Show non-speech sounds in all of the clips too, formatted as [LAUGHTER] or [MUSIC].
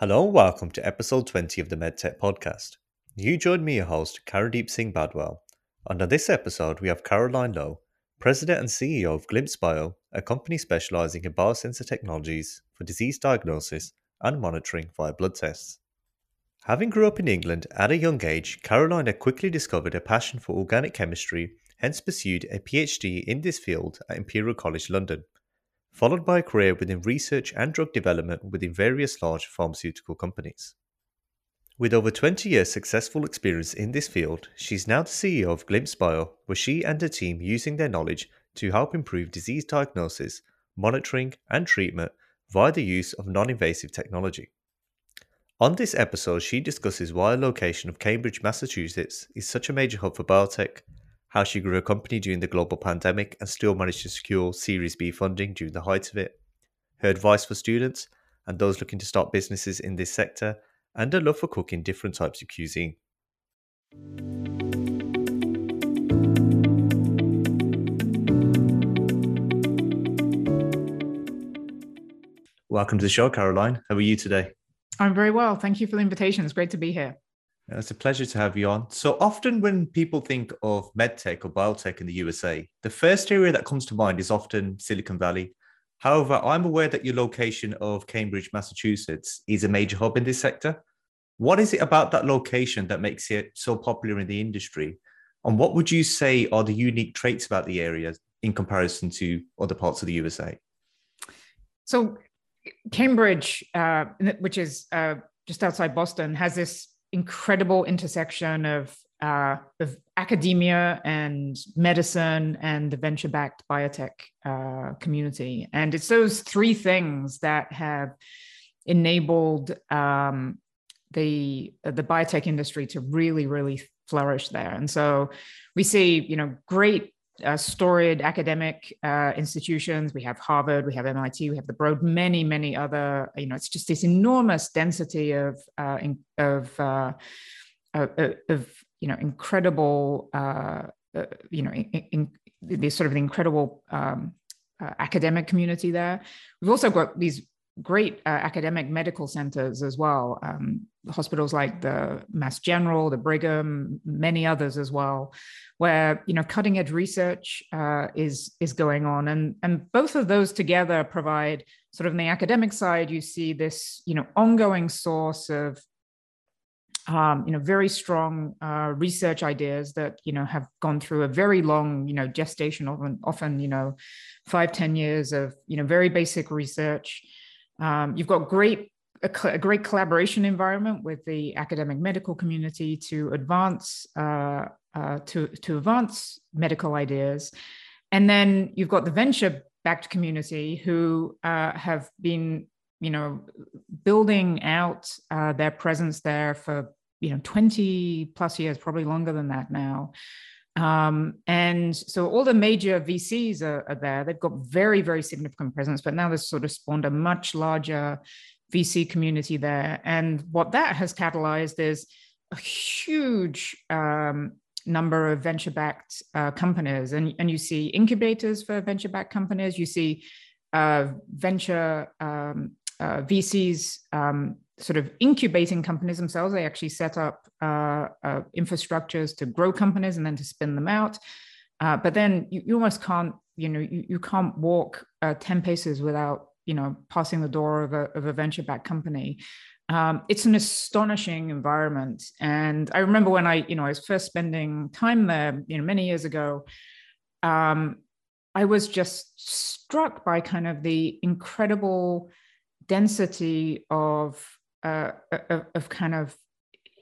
Hello and welcome to episode 20 of the MedTech podcast. You join me, your host, Karandeep Singh Badwal. Under this episode, we have Caroline Loew, President and CEO of Glympse Bio, a company specializing in biosensor technologies for disease diagnosis and monitoring via blood tests. Having grew up in England at a young age, Caroline quickly discovered a passion for organic chemistry, hence pursued a PhD in this field at Imperial College London followed by a career within research and drug development within various large pharmaceutical companies. With over 20 years' successful experience in this field, she's now the CEO of Glympse Bio, where she and her team using their knowledge to help improve disease diagnosis, monitoring, and treatment via the use of non invasive technology. On this episode, she discusses why the location of Cambridge, Massachusetts is such a major hub for biotech how she grew a company during the global pandemic and still managed to secure Series B funding during the height of it, her advice for students and those looking to start businesses in this sector, and her love for cooking different types of cuisine. Welcome to the show, Caroline. How are you today? I'm very well. Thank you for the invitation. It's great to be here. It's a pleasure to have you on. So often when people think of medtech or biotech in the USA, the first area that comes to mind is often Silicon Valley. However, I'm aware that your location of Cambridge, Massachusetts is a major hub in this sector. What is it about that location that makes it so popular in the industry? And what would you say are the unique traits about the area in comparison to other parts of the USA? So, Cambridge, uh, which is uh, just outside Boston, has this incredible intersection of uh, of academia and medicine and the venture backed biotech uh, community. And it's those three things that have enabled um, the the biotech industry to really really flourish there. And so we see you know great uh, storied academic uh, institutions. We have Harvard, we have MIT, we have the Broad, many, many other. You know, it's just this enormous density of uh, in, of, uh, of, of you know incredible uh, uh, you know in, in, this sort of incredible um, academic community there. We've also got these great academic medical centers as well. Um, hospitals like the Mass General, the Brigham, many others as well, where you know cutting edge research uh, is is going on, and and both of those together provide sort of on the academic side, you see this you know ongoing source of um, you know very strong uh, research ideas that you know have gone through a very long you know gestation, often often you know five ten years of you know very basic research. Um, you've got great a, a, great collaboration environment with the academic medical community to advance uh, uh, to to advance medical ideas, and then you've got the venture backed community who uh, have been you know building out uh, their presence there for you know 20 plus years probably longer than that now um, and so all the major VCs are, are, there. They've got very, very significant presence, but now they've sort of spawned a much larger VC community there. And what that has catalyzed is a huge um, number of venture backed uh, companies. And, and you see incubators for venture backed companies, you see uh, venture um, uh, VCs um, sort of incubating companies themselves. They actually set up uh, uh, infrastructures to grow companies and then to spin them out. Uh, but then you, you, almost can't, you know, you, you can't walk 10 paces without you know passing the door of a, of a venture backed company um, it's an astonishing environment and i remember when i you know i was first spending time there you know many years ago um, i was just struck by kind of the incredible density of uh, of, of kind of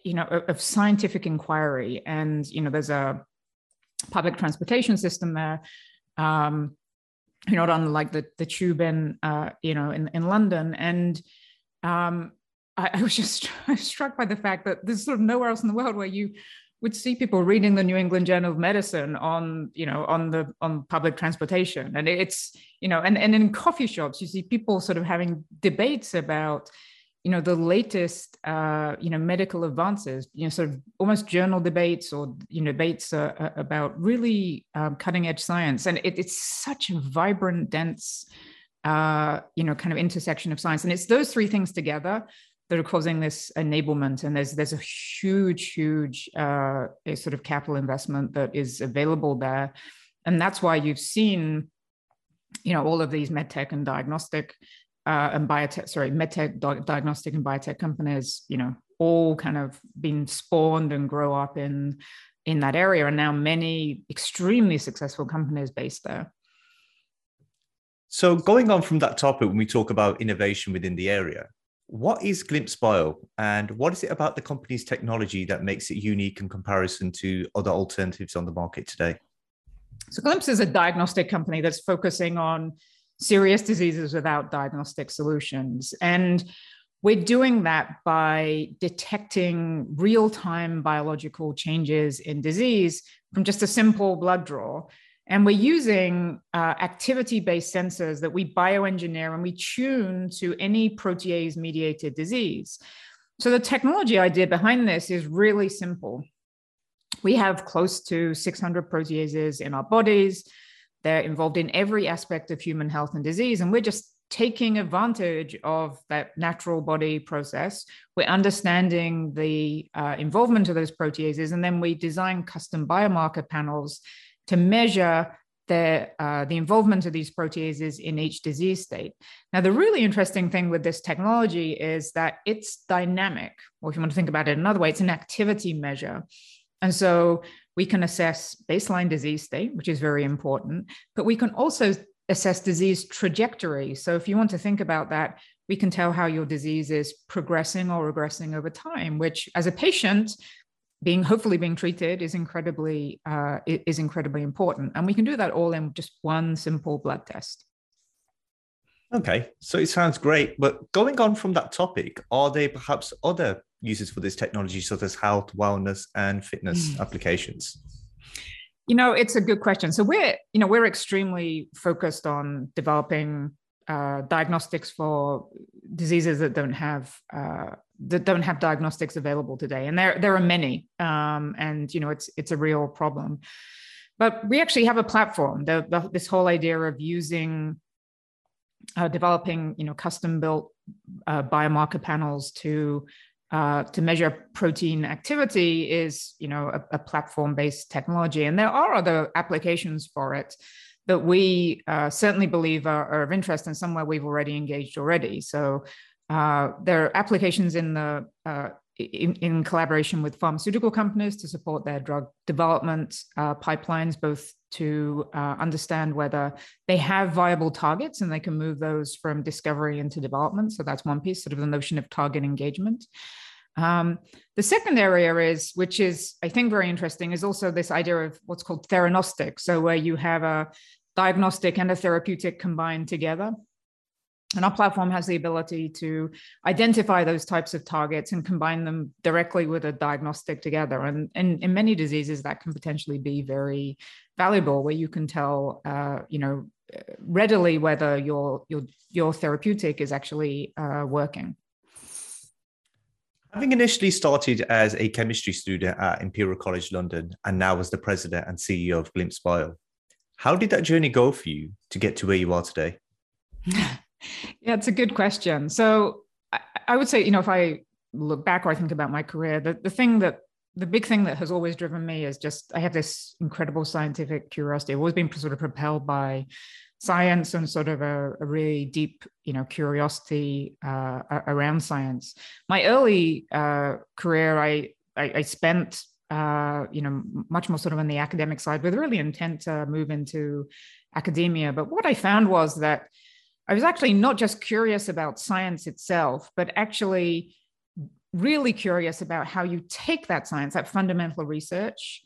you know of, scientific inquiry. And you know there's a public transportation system there um, you know, on like the the tube in uh, you know in in London, and um, I, I was just [LAUGHS] struck by the fact that there's sort of nowhere else in the world where you would see people reading the New England Journal of Medicine on, you know, on the on public transportation, and it's, you know, and and in coffee shops you see people sort of having debates about, you know the latest uh, you know medical advances you know sort of almost journal debates or you know debates uh, uh, about really um, cutting edge science. And it, it's such a vibrant dense uh, you know kind of intersection of science. And it's those three things together that are causing this enablement. And there's there's a huge, huge uh, a sort of capital investment that is available there, and that's why you've seen, you know, all of these medtech and diagnostic uh, and biotech, sorry, medtech, di- diagnostic and biotech companies, you know, all kind of been spawned and grow up in in that area, and now many extremely successful companies based there. So, going on from that topic, when we talk about innovation within the area, what is Glympse Bio and what is it about the company's technology that makes it unique in comparison to other alternatives on the market today? So, Glympse is a diagnostic company that's focusing on serious diseases without diagnostic solutions. And we're doing that by detecting real time biological changes in disease from just a simple blood draw and we're using uh, activity based sensors that we bioengineer and we tune to any protease mediated disease. So, the technology idea behind this is really simple. We have close to 600 proteases in our bodies. They're involved in every aspect of human health and disease. And we're just taking advantage of that natural body process. We're understanding the uh, involvement of those proteases, and then we design custom biomarker panels to measure the, uh, the involvement of these proteases in each disease state. Now, the really interesting thing with this technology is that it's dynamic, or if you want to think about it another way, it's an activity measure. And so we can assess baseline disease state, which is very important, but we can also assess disease trajectory. So if you want to think about that, we can tell how your disease is progressing or regressing over time, which as a patient, being hopefully being treated is incredibly uh, is incredibly important, and we can do that all in just one simple blood test. Okay, so it sounds great, but going on from that topic, are there perhaps other uses for this technology, such as health, wellness, and fitness mm. applications? You know, it's a good question. So we're, you know, we're extremely focused on developing uh, diagnostics for diseases that don't have uh, that don't have diagnostics available today, and there there are many, um, and you know it's it's a real problem. But we actually have a platform. The, the, this whole idea of using uh, developing you know custom built uh, biomarker panels to uh, to measure protein activity is you know a, a platform based technology, and there are other applications for it that we uh, certainly believe are, are, of interest and somewhere we've already engaged already. So uh, there are applications in the uh, in, in, collaboration with pharmaceutical companies to support their drug development uh, pipelines, both to uh, understand whether they have viable targets and they can move those from discovery into development. So that's one piece, sort of the notion of target engagement. Um, the second area is, which is I think very interesting, is also this idea of what's called theranostic. So where you have a diagnostic and a therapeutic combined together. And our platform has the ability to identify those types of targets and combine them directly with a diagnostic together. And, and in many diseases, that can potentially be very valuable, where you can tell, uh, you know, readily whether your your your therapeutic is actually uh, working. Having initially started as a chemistry student at Imperial College London and now as the president and CEO of Glympse Bio, how did that journey go for you to get to where you are today? [LAUGHS] yeah, it's a good question. So I, I, would say, you know, if I look back or I think about my career, the, the thing that the big thing that has always driven me is just I have this incredible scientific curiosity. I've always been sort of propelled by science and sort of a, a really deep, you know, curiosity uh, around science. My early uh, career, I, I, I spent uh, you know, much more sort of on the academic side with really intent to move into academia. But what I found was that I was actually not just curious about science itself, but actually really curious about how you take that science, that fundamental research,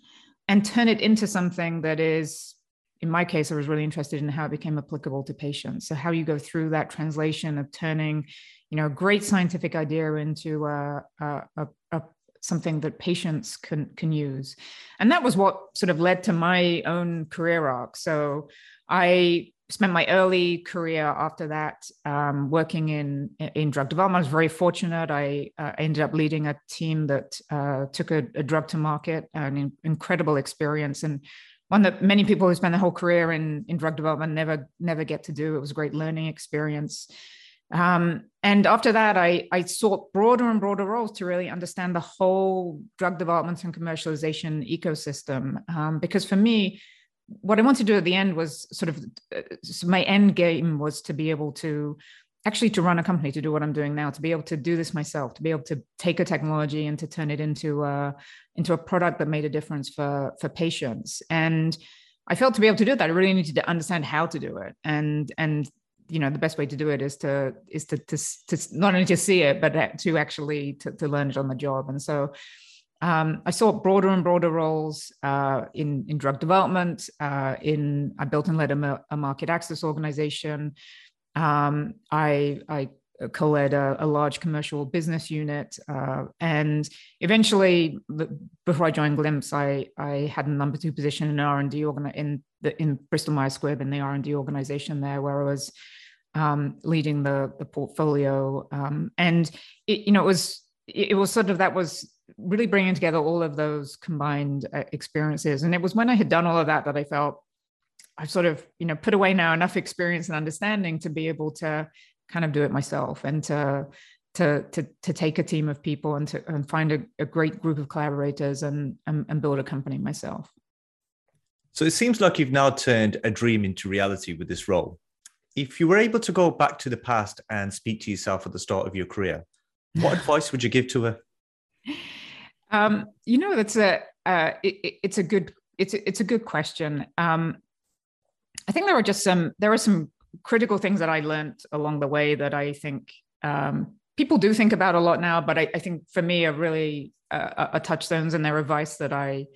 and turn it into something that is, in my case, I was really interested in how it became applicable to patients. So how you go through that translation of turning, you know, a great scientific idea into a, a, a, something that patients can can use and that was what sort of led to my own career arc so i spent my early career after that um, working in in drug development. I was very fortunate. I uh, ended up leading a team that uh, took a, a, drug to market, an in, incredible experience, and one that many people who spend their whole career in in drug development never never get to do. It was a great learning experience. Um, and after that, I, I sought broader and broader roles to really understand the whole drug development and commercialization ecosystem. Um, because for me, what I wanted to do at the end was sort of uh, so my end game was to be able to actually to run a company to do what i'm doing now to be able to do this myself to be able to take a technology and to turn it into a into a product that made a difference for for patients and i felt to be able to do that i really needed to understand how to do it and and you know the best way to do it is to is to to, to not only to see it but to actually to, to learn it on the job and so um, I saw broader and broader roles uh, in in drug development. Uh, in I built and led a, a market access organization. Um, I, I co-led a, a, large commercial business unit, uh, and eventually, before I joined Glympse, I, I had a number two position in R and D organ in the in Bristol Myers Squibb in the R and D organization there, where I was um, leading the the portfolio, um, and it, you know it was it was sort of that was really bringing together all of those combined uh, experiences, and it was when I had done all of that that I felt I've sort of, you know, put away now enough experience and understanding to be able to kind of do it myself and to to to to take a team of people and to and find a, a great group of collaborators and, and and build a company myself. So it seems like you've now turned a dream into reality with this role. If you were able to go back to the past and speak to yourself at the start of your career, what [LAUGHS] advice would you give to her? Um, you know, that's a uh, it, it's a good it's a, it's a good question. Um, I think there are just some there are some critical things that I learned along the way that I think um, people do think about a lot now, but I, I think for me are really uh, are touchstones and their advice that I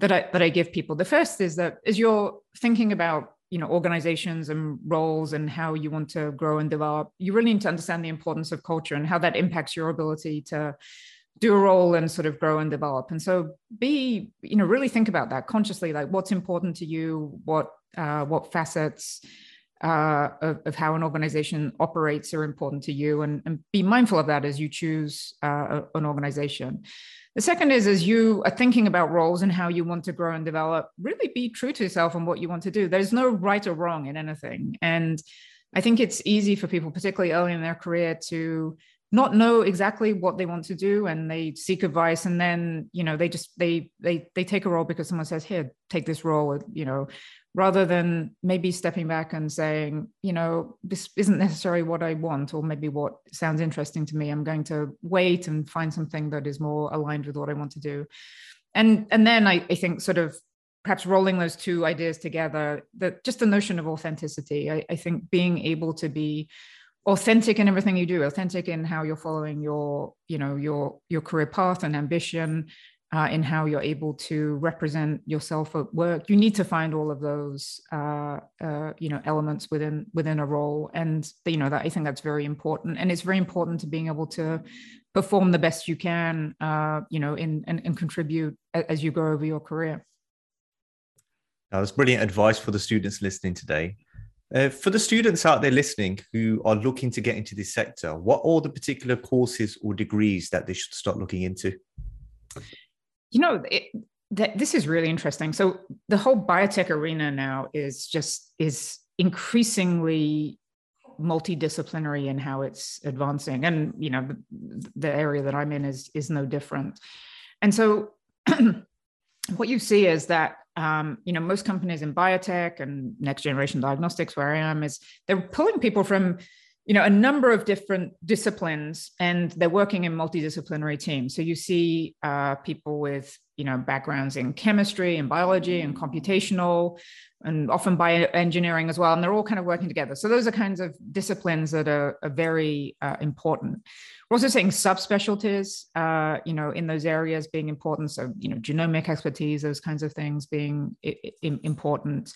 that I that I give people. The first is that as you're thinking about you know organizations and roles and how you want to grow and develop, you really need to understand the importance of culture and how that impacts your ability to do a role and sort of grow and develop. And so be, you know, really think about that consciously, like what's important to you, what uh, what facets uh, of, of, how an organization operates are important to you, and, and be mindful of that as you choose uh, an organization. The second is as you are thinking about roles and how you want to grow and develop, really be true to yourself and what you want to do. There's no right or wrong in anything. And I think it's easy for people, particularly early in their career, to not know exactly what they want to do and they seek advice and then you know they just they they they take a role because someone says here take this role you know rather than maybe stepping back and saying you know this isn't necessarily what i want or maybe what sounds interesting to me. I'm going to wait and find something that is more aligned with what i want to do. And and then i, I think sort of perhaps rolling those two ideas together that just the notion of authenticity. I, I think being able to be authentic in everything you do authentic in how you're following your you know your your career path and ambition uh, in how you're able to represent yourself at work. You need to find all of those uh, uh, you know elements within within a role. And you know that i think that's very important. And it's very important to being able to perform the best you can uh, you know in and, and contribute as you go over your career. That was brilliant advice for the students listening today. Uh, for the students out there listening who are looking to get into this sector, what are the particular courses or degrees that they should start looking into? You know, it, that this is really interesting. So the whole biotech arena now is just is increasingly multidisciplinary in how it's advancing, and you know, the, the area that I'm in is is no different. And so, [CLEARS THROAT] what you see is that um, you know, most companies in biotech and next generation diagnostics, where I am, is they're pulling people from, you know, a number of different disciplines, and they're working in multidisciplinary teams. So you see uh, people with, you know, backgrounds in chemistry and biology and computational, and often bioengineering as well, and they're all kind of working together. So those are kinds of disciplines that are, are very uh, important. We're also seeing subspecialties, uh, you know, in those areas being important. So, you know, genomic expertise, those kinds of things being I- I- important.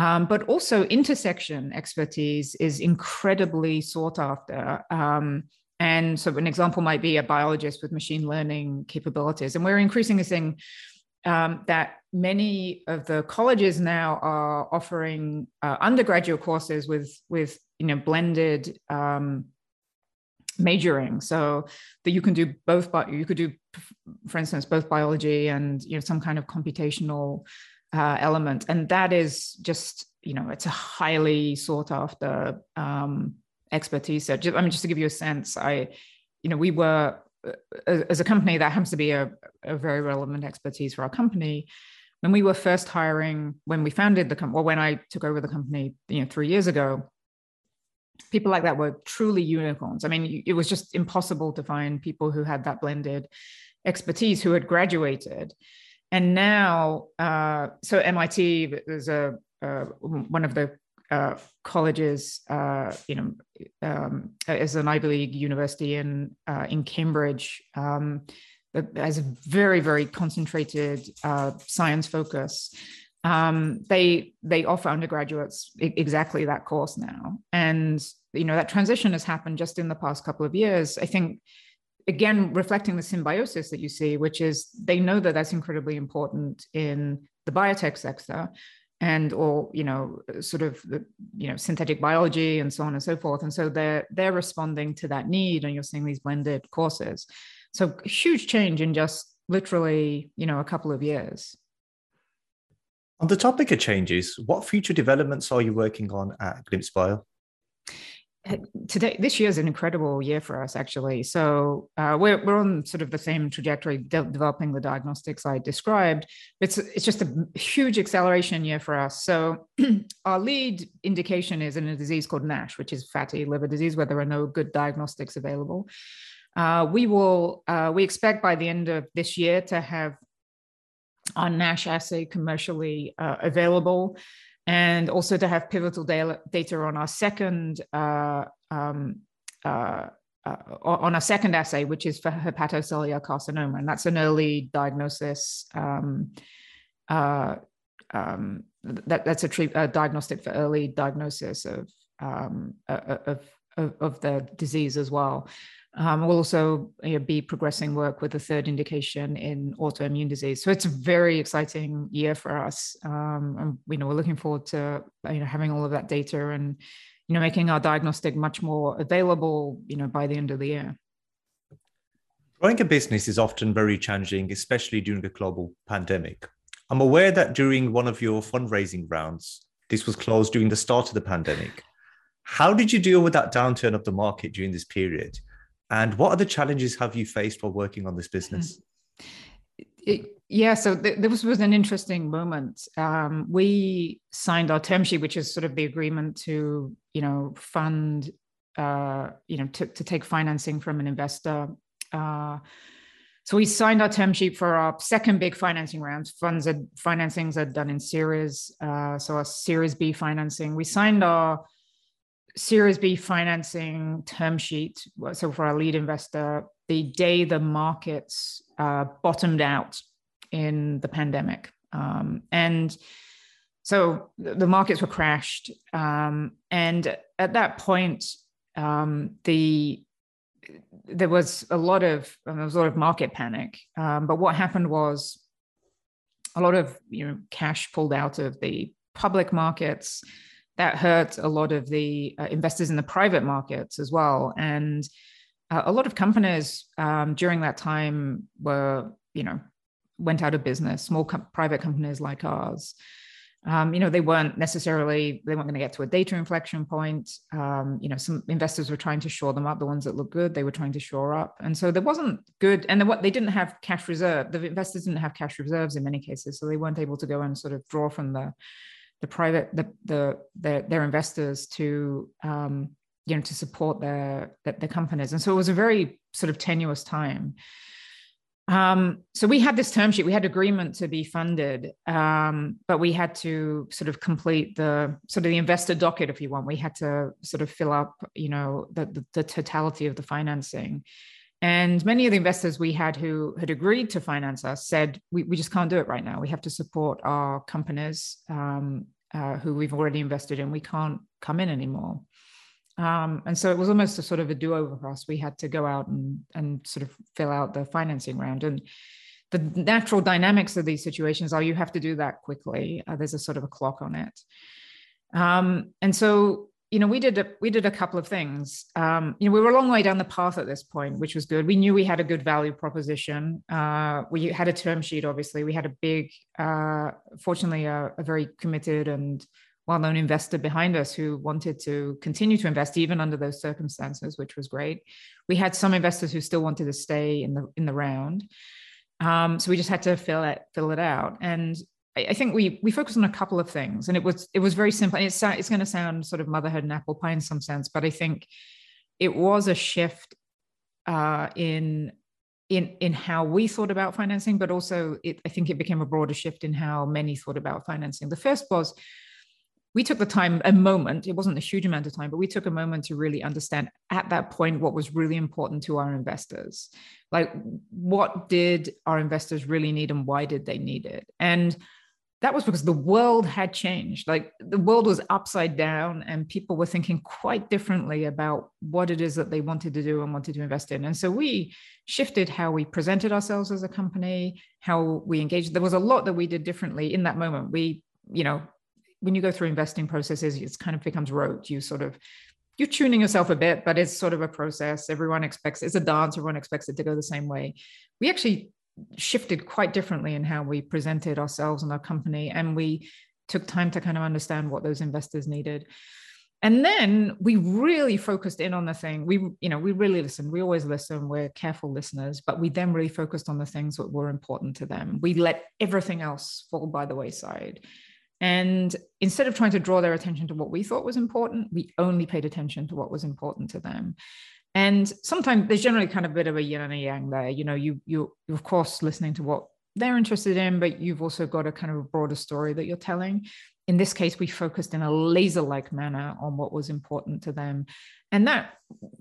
Um, but also intersection expertise is incredibly sought after. Um, and so an example might be a biologist with machine learning capabilities. And we're increasingly seeing um, that many of the colleges now are offering uh, undergraduate courses with with you know blended um, majoring so that you can do both but you could do for instance both biology and you know some kind of computational uh, element. And that is just you know it's a highly sought after um, expertise. So, just, I mean, just to give you a sense, I, you know, we were as a company that happens to be a, a very relevant expertise for our company. When we were first hiring when we founded the company or when i took over the company you know three years ago people like that were truly unicorns. I mean it was just impossible to find people who had that blended expertise who had graduated and now uh, so mit is a uh, one of the uh, colleges, uh, you know, um, as an Ivy League university in uh, in Cambridge, um, has a very very concentrated uh, science focus. Um, they they offer undergraduates exactly that course now, and you know that transition has happened just in the past couple of years. I think again reflecting the symbiosis that you see, which is they know that that's incredibly important in the biotech sector and or you know sort of the you know synthetic biology and so on and so forth. And so they're they're responding to that need and you're seeing these blended courses. So huge change in just literally you know a couple of years. On the topic of changes what future developments are you working on at glympse bio today this year is an incredible year for us actually. So uh, we're, we're on sort of the same trajectory de- developing the diagnostics i described. It's it's just a huge acceleration year for us. So [CLEARS THROAT] our lead indication is in a disease called nash which is fatty liver disease where there are no good diagnostics available. Uh, we will uh, we expect by the end of this year to have our nash assay commercially uh, available and also to have pivotal data on our second uh, um, uh, uh, on our second assay, which is for hepatocellular carcinoma, and that's an early diagnosis. Um, uh, um, that, that's a, a, diagnostic for early diagnosis of, um, of, of, of the disease as well. Um, we'll also you know, be progressing work with the third indication in autoimmune disease. So it's a very exciting year for us. Um, and you know, we're looking forward to you know having all of that data and you know making our diagnostic much more available. You know, by the end of the year. Growing a business is often very challenging, especially during a global pandemic. I'm aware that during one of your fundraising rounds, this was closed during the start of the pandemic. How did you deal with that downturn of the market during this period? And what other challenges have you faced while working on this [LAUGHS] business? It, yeah, so th- this was an interesting moment. Um, we signed our term sheet, which is sort of the agreement to, you know, fund, uh, you know, to, to take financing from an investor. Uh, so we signed our term sheet for our second big financing round. Funds and financings are done in series. Uh, so our Series B financing. We signed our Series B financing term sheet, so for our lead investor, the day the markets uh, bottomed out in the pandemic. Um, and so the markets were crashed. Um, and at that point, um, the there was a lot of there was a lot of market panic. Um, but what happened was a lot of you know cash pulled out of the public markets that hurt a lot of the uh, investors in the private markets as well. And uh, a lot of companies um, during that time were, you know, went out of business. Small private companies like ours, um, you know, they weren't necessarily they weren't going to get to a data inflection point. Um, you know, some investors were trying to shore them up. The ones that looked good, they were trying to shore up, and so there wasn't good. And what they didn't have cash reserve. The investors didn't have cash reserves in many cases, so they weren't able to go and sort of draw from the the private the the, the their investors to um, you know to support their, their companies. And so it was a very sort of tenuous time. Um, so we had this term sheet. We had agreement to be funded um, but we had to sort of complete the sort of the investor docket if you want. We had to sort of fill up you know the, the, the totality of the financing and many of the investors we had who had agreed to finance us said, we, we just can't do it right now. We have to support our companies um, uh, who we've already invested in. We can't come in anymore. Um, and so it was almost a sort of a do over for us. We had to go out and, and sort of fill out the financing round. And the natural dynamics of these situations are you have to do that quickly. Uh, there's a sort of a clock on it. Um, and so you know, we did a, we did a couple of things. Um, you know, we were a long way down the path at this point, which was good. We knew we had a good value proposition. Uh, we had a term sheet, obviously. We had a big, uh, fortunately, a, a, very committed and well-known investor behind us who wanted to continue to invest even under those circumstances, which was great. We had some investors who still wanted to stay in the in the round. Um, so we just had to fill it fill it out. And I, think we we focused on a couple of things, and it was it was very simple. And it's it's going to sound sort of motherhood and apple pie in some sense, but I think it was a shift uh, in in in how we thought about financing, but also it, I think it became a broader shift in how many thought about financing. The first was we took the time, a moment, it wasn't a huge amount of time, but we took a moment to really understand at that point what was really important to our investors. Like, what did our investors really need and why did they need it? And that was because the world had changed. Like, the world was upside down, and people were thinking quite differently about what it is that they wanted to do and wanted to invest in. And so we shifted how we presented ourselves as a company, how we engaged. There was a lot that we did differently in that moment. We, you know, when you go through investing processes, it kind of becomes rote. You sort of you're tuning yourself a bit, but it's sort of a process. Everyone expects it's a dance. Everyone expects it to go the same way. We actually shifted quite differently in how we presented ourselves and our company, and we took time to kind of understand what those investors needed. And then we really focused in on the thing. We, you know, we really listened. We always listen. We're careful listeners, but we then really focused on the things that were important to them. We let everything else fall by the wayside. And instead of trying to draw their attention to what we thought was important, we only paid attention to what was important to them. And sometimes there's generally kind of a bit of a yin and a yang there. You know, you you you of course listening to what they're interested in, but you've also got a kind of a broader story that you're telling. In this case, we focused in a laser-like manner on what was important to them. And that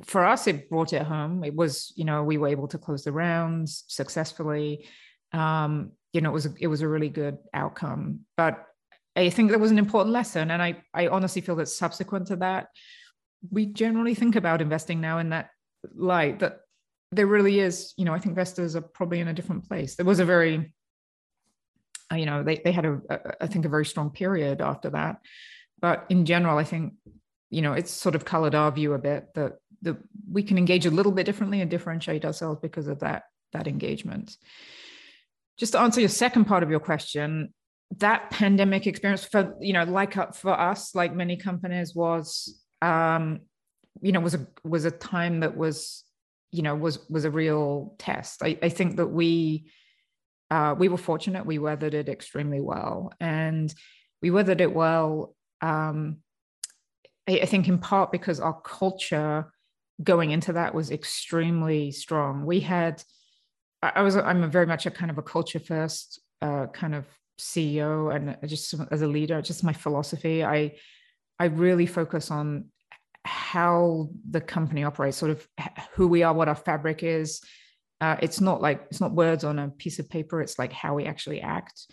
for us, it brought it home. It was, you know, we were able to close the rounds successfully. Um, you know, it was it was a really good outcome. But I think that was an important lesson. And I, I honestly feel that subsequent to that, we generally think about investing now in that light that there really is, you know, I think investors are probably in a different place. There was a very, uh, you know, they, they had a, a, I think a very strong period after that. But in general, I think, you know, it's sort of colored our view a bit that, that we can engage a little bit differently and differentiate ourselves because of that, that engagement. Just to answer your second part of your question, that pandemic experience for you know like uh, for us like many companies was um you know was a was a time that was you know was was a real test. I, I think that we uh, we were fortunate we weathered it extremely well. And we weathered it well um, I, I think in part because our culture going into that was extremely strong. We had i was i'm very much a kind of a culture first uh, kind of CEO and just as a leader, just my philosophy. I I really focus on how the company operates, sort of who we are, what our fabric is. Uh, it's not like it's not words on a piece of paper. It's like how we actually act,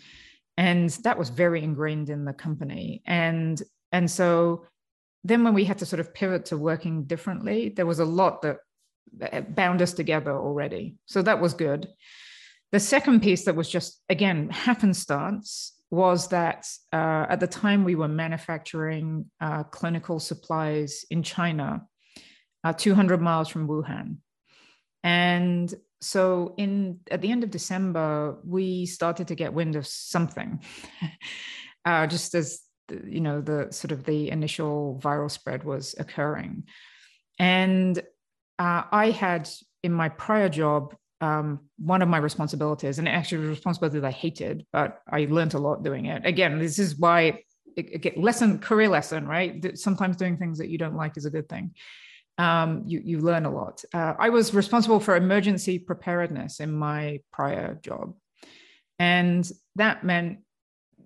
and that was very ingrained in the company. And and so then when we had to sort of pivot to working differently, there was a lot that bound us together already. So that was good. The second piece that was just, again, happenstance was that uh, at the time we were manufacturing uh, clinical supplies in China, uh, 200 miles from Wuhan. And so in at the end of December, we started to get wind of something, [LAUGHS] uh, just as you know the sort of the initial viral spread was occurring. And uh, I had in my prior job um, one of my responsibilities, and actually a responsibility I hated, but I learned a lot doing it. Again, this is why it, it lesson career lesson, right? Sometimes doing things that you don't like is a good thing. Um, you you learn a lot. Uh, I was responsible for emergency preparedness in my prior job, and that meant,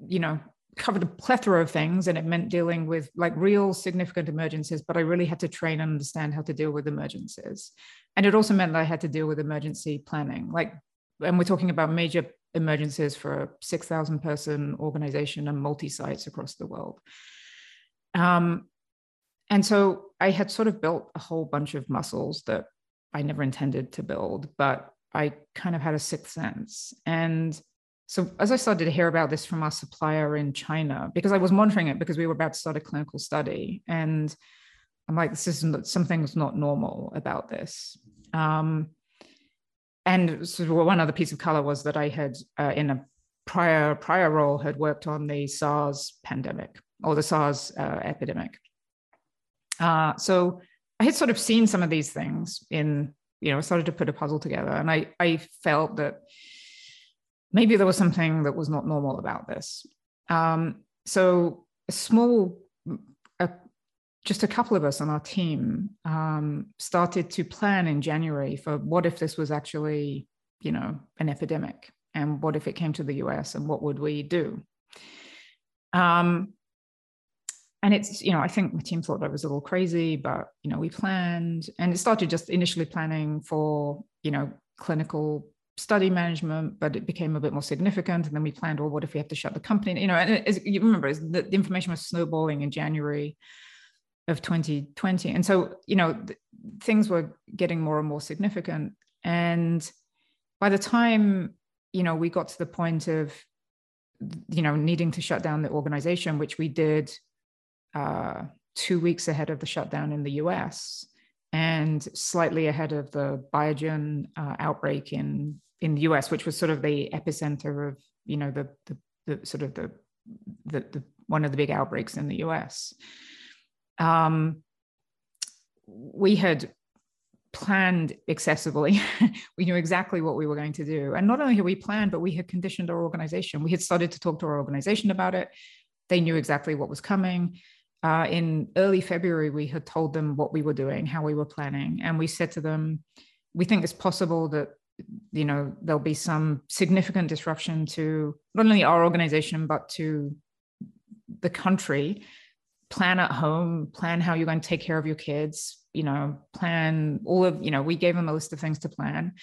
you know, covered a plethora of things, and it meant dealing with like real significant emergencies. But I really had to train and understand how to deal with emergencies and it also meant that I had to deal with emergency planning. Like, and we're talking about major emergencies for a 6,000 person organization and multi sites across the world. Um, and so I had sort of built a whole bunch of muscles that I never intended to build, but I kind of had a sixth sense. And so as I started to hear about this from our supplier in China, because I was monitoring it because we were about to start a clinical study, and I'm like, this isn't something's not normal about this. Um, and so one other piece of color was that I had uh, in a prior prior role had worked on the SARS pandemic, or the SARS uh, epidemic. Uh, so I had sort of seen some of these things in, you know, started to put a puzzle together, and I I felt that maybe there was something that was not normal about this. Um, so a small, a, just a couple of us on our team um, started to plan in January for what if this was actually, you know, an epidemic, and what if it came to the US, and what would we do? Um, and it's you know i think my team thought that was a little crazy but you know we planned and it started just initially planning for you know clinical study management, but it became a bit more significant. And then we planned, well, what if we have to shut the company? You know, and as you remember, the, the information was snowballing in January of 2020. And so, you know, th- things were getting more and more significant. And by the time, you know, we got to the point of, you know, needing to shut down the organization, which we did uh, two weeks ahead of the shutdown in the US, and slightly ahead of the Biogen uh, outbreak in in the US, which was sort of the epicenter of you know the the, the sort of the, the, the one of the big outbreaks in the US. Um, we had planned accessibly. [LAUGHS] we knew exactly what we were going to do. And not only had we planned, but we had conditioned our organization. We had started to talk to our organization about it. They knew exactly what was coming uh, in early February, we had told them what we were doing, how we were planning, and we said to them, "We think it's possible that you know there'll be some significant disruption to not only our organization but to the country. Plan at home, plan how you're going to take care of your kids. You know, plan all of you know. We gave them a list of things to plan.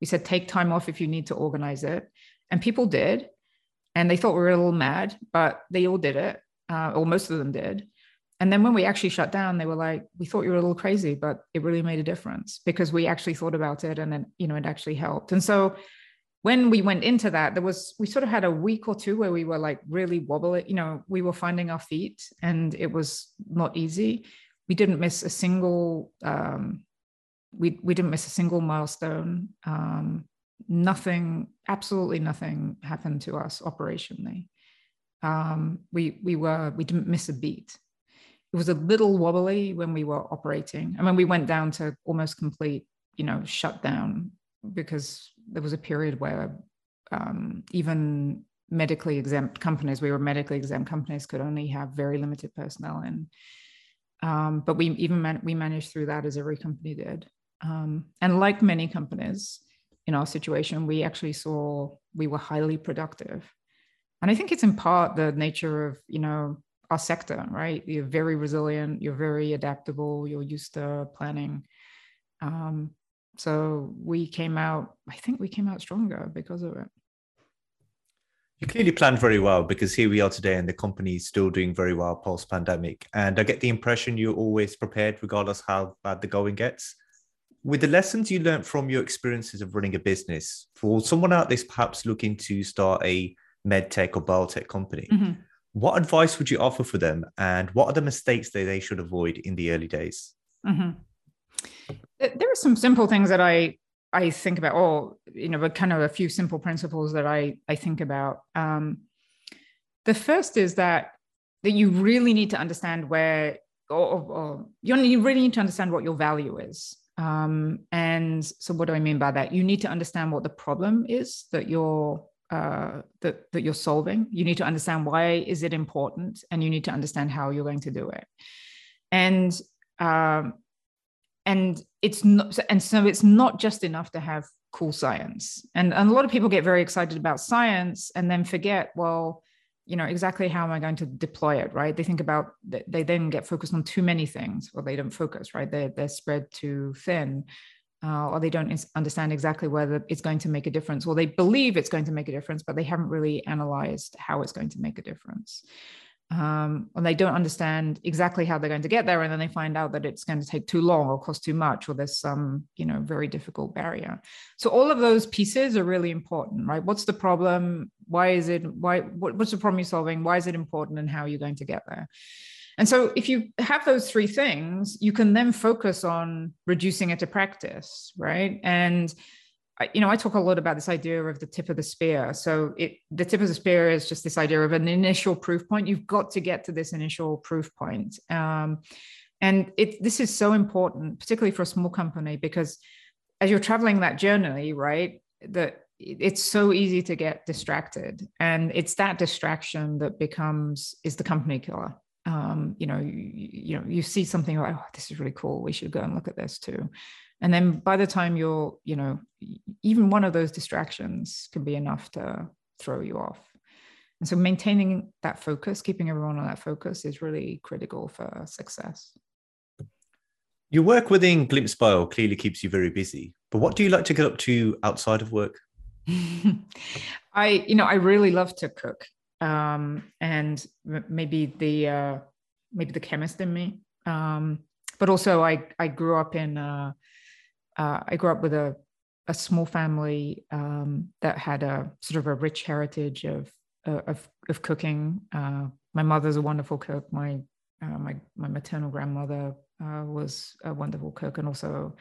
We said take time off if you need to organize it, and people did, and they thought we were a little mad, but they all did it, uh, or most of them did and then when we actually shut down they were like we thought you were a little crazy but it really made a difference because we actually thought about it and then you know it actually helped. And so when we went into that there was we sort of had a week or two where we were like really wobbly you know we were finding our feet and it was not easy. We didn't miss a single um, we we didn't miss a single milestone. Um, nothing absolutely nothing happened to us operationally. Um, we we were we didn't miss a beat it was a little wobbly when we were operating. and when we went down to almost complete, you know, shutdown because there was a period where um, even medically exempt companies, we were medically exempt companies, could only have very limited personnel in. Um, but we even man- we managed through that as every company did. Um, and like many companies in our situation, we actually saw we were highly productive. And I think it's in part the nature of, you know, our sector, right? You're very resilient, you're very adaptable, you're used to planning. Um, so we came out, I think we came out stronger because of it. You clearly planned very well because here we are today and the company is still doing very well post pandemic. And I get the impression you're always prepared, regardless how bad the going gets. With the lessons you learned from your experiences of running a business, for someone out there perhaps looking to start a med tech or biotech company, mm-hmm what advice would you offer for them? And what are the mistakes that they should avoid in the early days? Mm-hmm. there are some simple things that i i think about or you know but kind of a few simple principles that i i think about. Um, the first is that that you really need to understand where or, or you really need to understand what your value is. Um, and so what do i mean by that? You need to understand what the problem is that you're uh, that that you're solving. You need to understand why is it important, and you need to understand how you're going to do it. And um, and it's not and so it's not just enough to have cool science. And, and a lot of people get very excited about science and then forget, well, you know exactly how am i going to deploy it right they think about they then get focused on too many things or they don't focus right they're, they're spread too thin uh, or they don't understand exactly whether it's going to make a difference, or they believe it's going to make a difference, but they haven't really analyzed how it's going to make a difference. Um, and they don't understand exactly how they're going to get there, and then they find out that it's going to take too long or cost too much, or there's some, you know, very difficult barrier. So all of those pieces are really important, right? What's the problem? Why is it? Why? What, what's the problem you're solving? Why is it important? And how are you going to get there? And so if you have those three things, you can then focus on reducing it to practice, right? And you know, I talk a lot about this idea of the tip of the spear. So it, the tip of the spear is just this idea of an initial proof point. You've got to get to this initial proof point. Um, and it, this is so important, particularly for a small company, because as you're traveling that journey, right, that it's so easy to get distracted. And it's that distraction that becomes, is the company killer. Um, you know, you, you know, you see something like, oh, this is really cool. We should go and look at this too and then by the time you're you know even one of those distractions can be enough to throw you off. And so maintaining that focus keeping everyone on that focus is really critical for success. Your work within Glympse Bio clearly keeps you very busy but what do you like to get up to outside of work? [LAUGHS] I you know i really love to cook um, and maybe the uh, maybe the chemist in me. Um, but also i i grew up in uh, uh, I grew up with a, a small family um, that had a sort of a rich heritage of uh, of, of cooking. Uh, my mother's a wonderful cook. My uh, my my maternal grandmother uh, was a wonderful cook, and also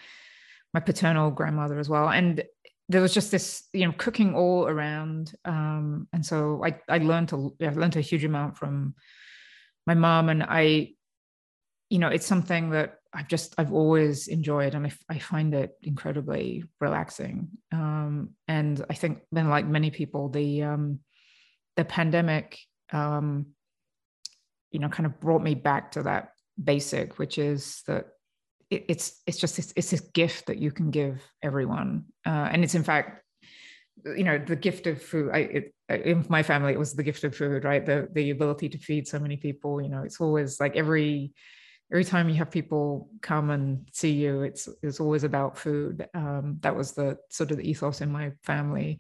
my paternal grandmother as well. And there was just this, you know, cooking all around. Um, and so I I learned to I learned a huge amount from my mom, and I, you know, it's something that I've just I've always enjoyed and I, I find it incredibly relaxing. Um, and I think then like many people, the um, the pandemic um, you know kind of brought me back to that basic, which is that it, it's it's just it's, it's, this gift that you can give everyone, uh, and it's in fact you know the gift of food. I, it, in my family it was the gift of food right? The the ability to feed so many people you know it's always like every every time you have people come and see you, it's it's always about food. Um, that was the sort of the ethos in my family.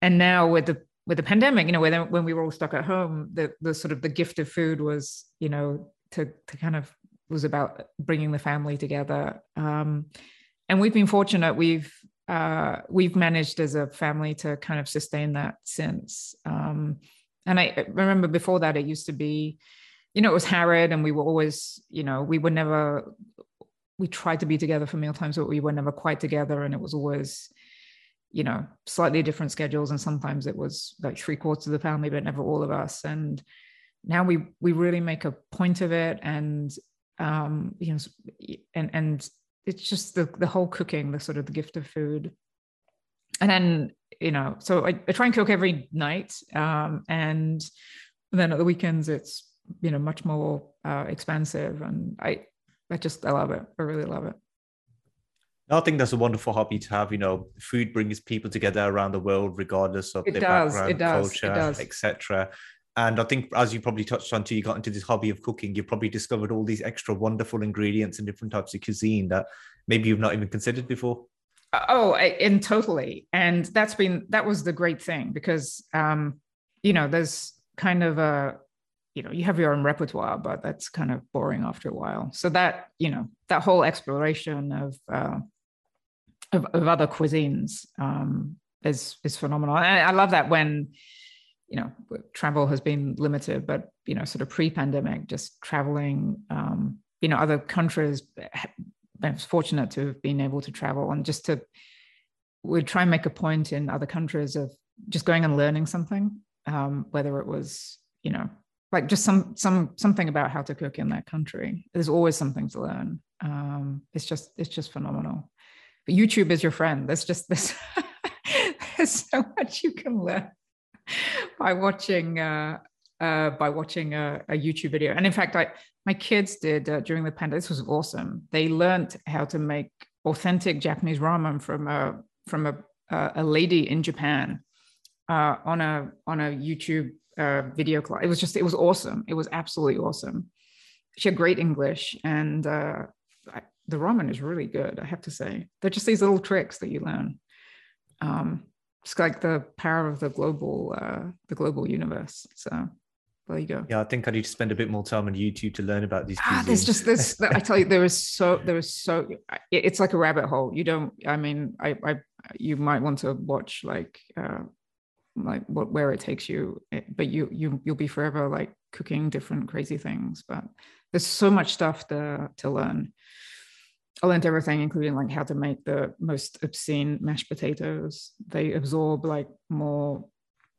And now with the with the pandemic, you know, when when we were all stuck at home, the the sort of the gift of food was, you know, to to kind of was about bringing the family together. Um, and we've been fortunate. We've uh, we've managed as a family to kind of sustain that since. Um, and I remember before that, it used to be you know, it was Harrod and we were always, you know, we were never, we tried to be together for meal times, but we were never quite together. And it was always, you know, slightly different schedules. And sometimes it was like three quarters of the family, but never all of us. And now we, we really make a point of it. And, um, you know, and, and it's just the, the whole cooking, the sort of the gift of food. And then, you know, so I, I try and cook every night. Um, and then at the weekends, it's you know much more uh, expensive and i i just i love it i really love it I think that's a wonderful hobby to have. You know, food brings people together around the world, regardless of it their does, background, does, culture, etc. And I think, as you probably touched on, too, you got into this hobby of cooking. You probably discovered all these extra wonderful ingredients and different types of cuisine that maybe you've not even considered before. Oh, and totally. And that's been that was the great thing because, um, you know, there's kind of a you know you have your own repertoire but that's kind of boring after a while. So that you know that whole exploration of uh, of, of, other cuisines um, is is phenomenal. And i love that when you know travel has been limited but you know sort of pre-pandemic just traveling um, you know other countries i was fortunate to have been able to travel and just to we try and make a point in other countries of just going and learning something um, whether it was you know like just some some something about how to cook in that country. There's always something to learn. Um, it's just it's just phenomenal. But youtube is your friend. There's just [LAUGHS] this there's so much you can learn by watching uh, uh, by watching a, a, youtube video. And in fact i my kids did uh, during the pandemic this was awesome. They learned how to make authentic japanese ramen from a from a, a lady in japan uh, on a on a youtube uh, video class. It was just, it was awesome. It was absolutely awesome. She had great English and uh, I, the ramen is really good, I have to say. They're just these little tricks that you learn. Um, it's like the power of the global, uh, the global universe. So there you go. Yeah, I think I need to spend a bit more time on YouTube to learn about these. Ah, there's just this. I tell you, there is [LAUGHS] so there is so. It's like a rabbit hole. You don't. I mean, I, I you might want to watch like uh, like what where it takes you eh, but you you you'll be forever like cooking different crazy things but there's so much stuff to to learn I learned everything, including like how to make the most obscene mashed potatoes. They absorb like more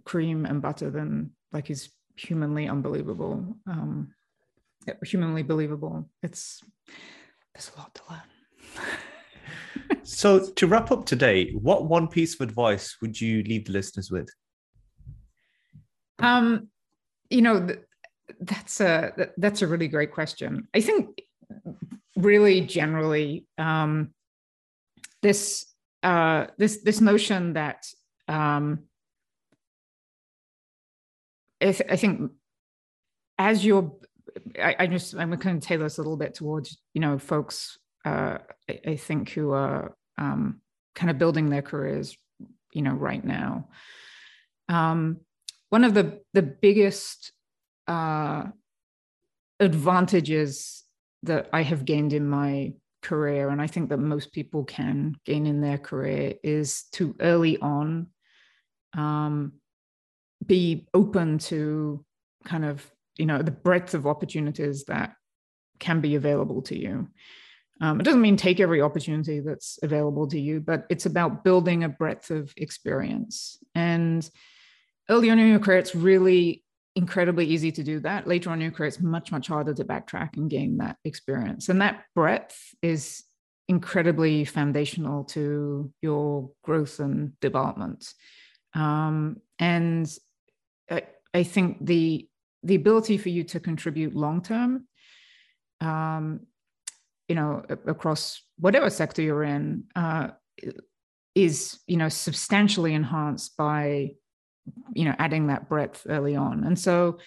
cream and butter than like is humanly unbelievable. Um, humanly believable. It's there's a lot to learn. [LAUGHS] so to wrap up today, what one piece of advice would you leave the listeners with? Um, you know, that's a that's a really great question. I think really generally um, this uh, this this notion that um, I, th- I think as you're I, I, just I'm going to tailor this a little bit towards you know folks uh, I, I, think who are um, kind of building their careers you know right now. Um, one of the the biggest uh, advantages that I have gained in my career, and I think that most people can gain in their career, is to early on um, be open to kind of you know the breadth of opportunities that can be available to you. Um, it doesn't mean take every opportunity that's available to you, but it's about building a breadth of experience. And early on in your career, it's really incredibly easy to do that. Later on in your career, it's much, much harder to backtrack and gain that experience. And that breadth is incredibly foundational to your growth and development. Um, and I, I, think the the ability for you to contribute long term, um, you know, across whatever sector you're in, uh, is you know substantially enhanced by you know adding that breadth early on. And so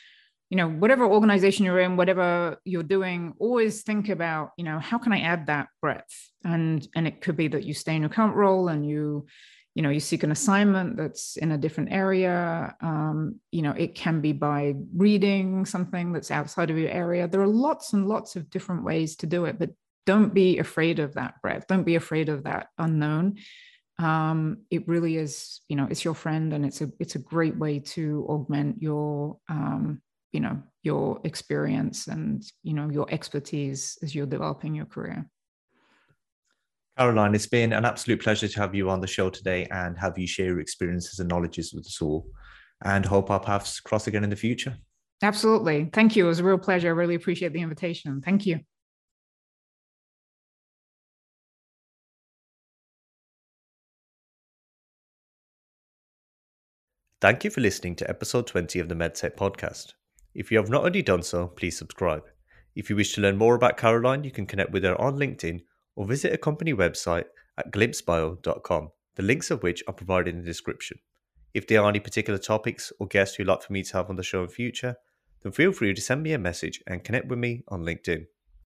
you know whatever organization you're in whatever you're doing always think about you know how can i add that breadth? And and it could be that you stay in your current role and you you know you seek an assignment that's in a different area. Um, you know it can be by reading something that's outside of your area. There are lots and lots of different ways to do it but don't be afraid of that breadth. Don't be afraid of that unknown um, it really is you know it's your friend and it's a it's a great way to augment your um, you know your experience and you know your expertise as you're developing your career. Caroline it's been an absolute pleasure to have you on the show today and have you share your experiences and knowledges with us all. And hope our paths cross again in the future. Absolutely. Thank you. It was a real pleasure. I really appreciate the invitation. Thank you Thank you for listening to episode 20 of the MedTech podcast. If you have not already done so, please subscribe. If you wish to learn more about Caroline, you can connect with her on LinkedIn or visit a company website at glympsebio.com, the links of which are provided in the description. If there are any particular topics or guests you'd like for me to have on the show in future, then feel free to send me a message and connect with me on LinkedIn.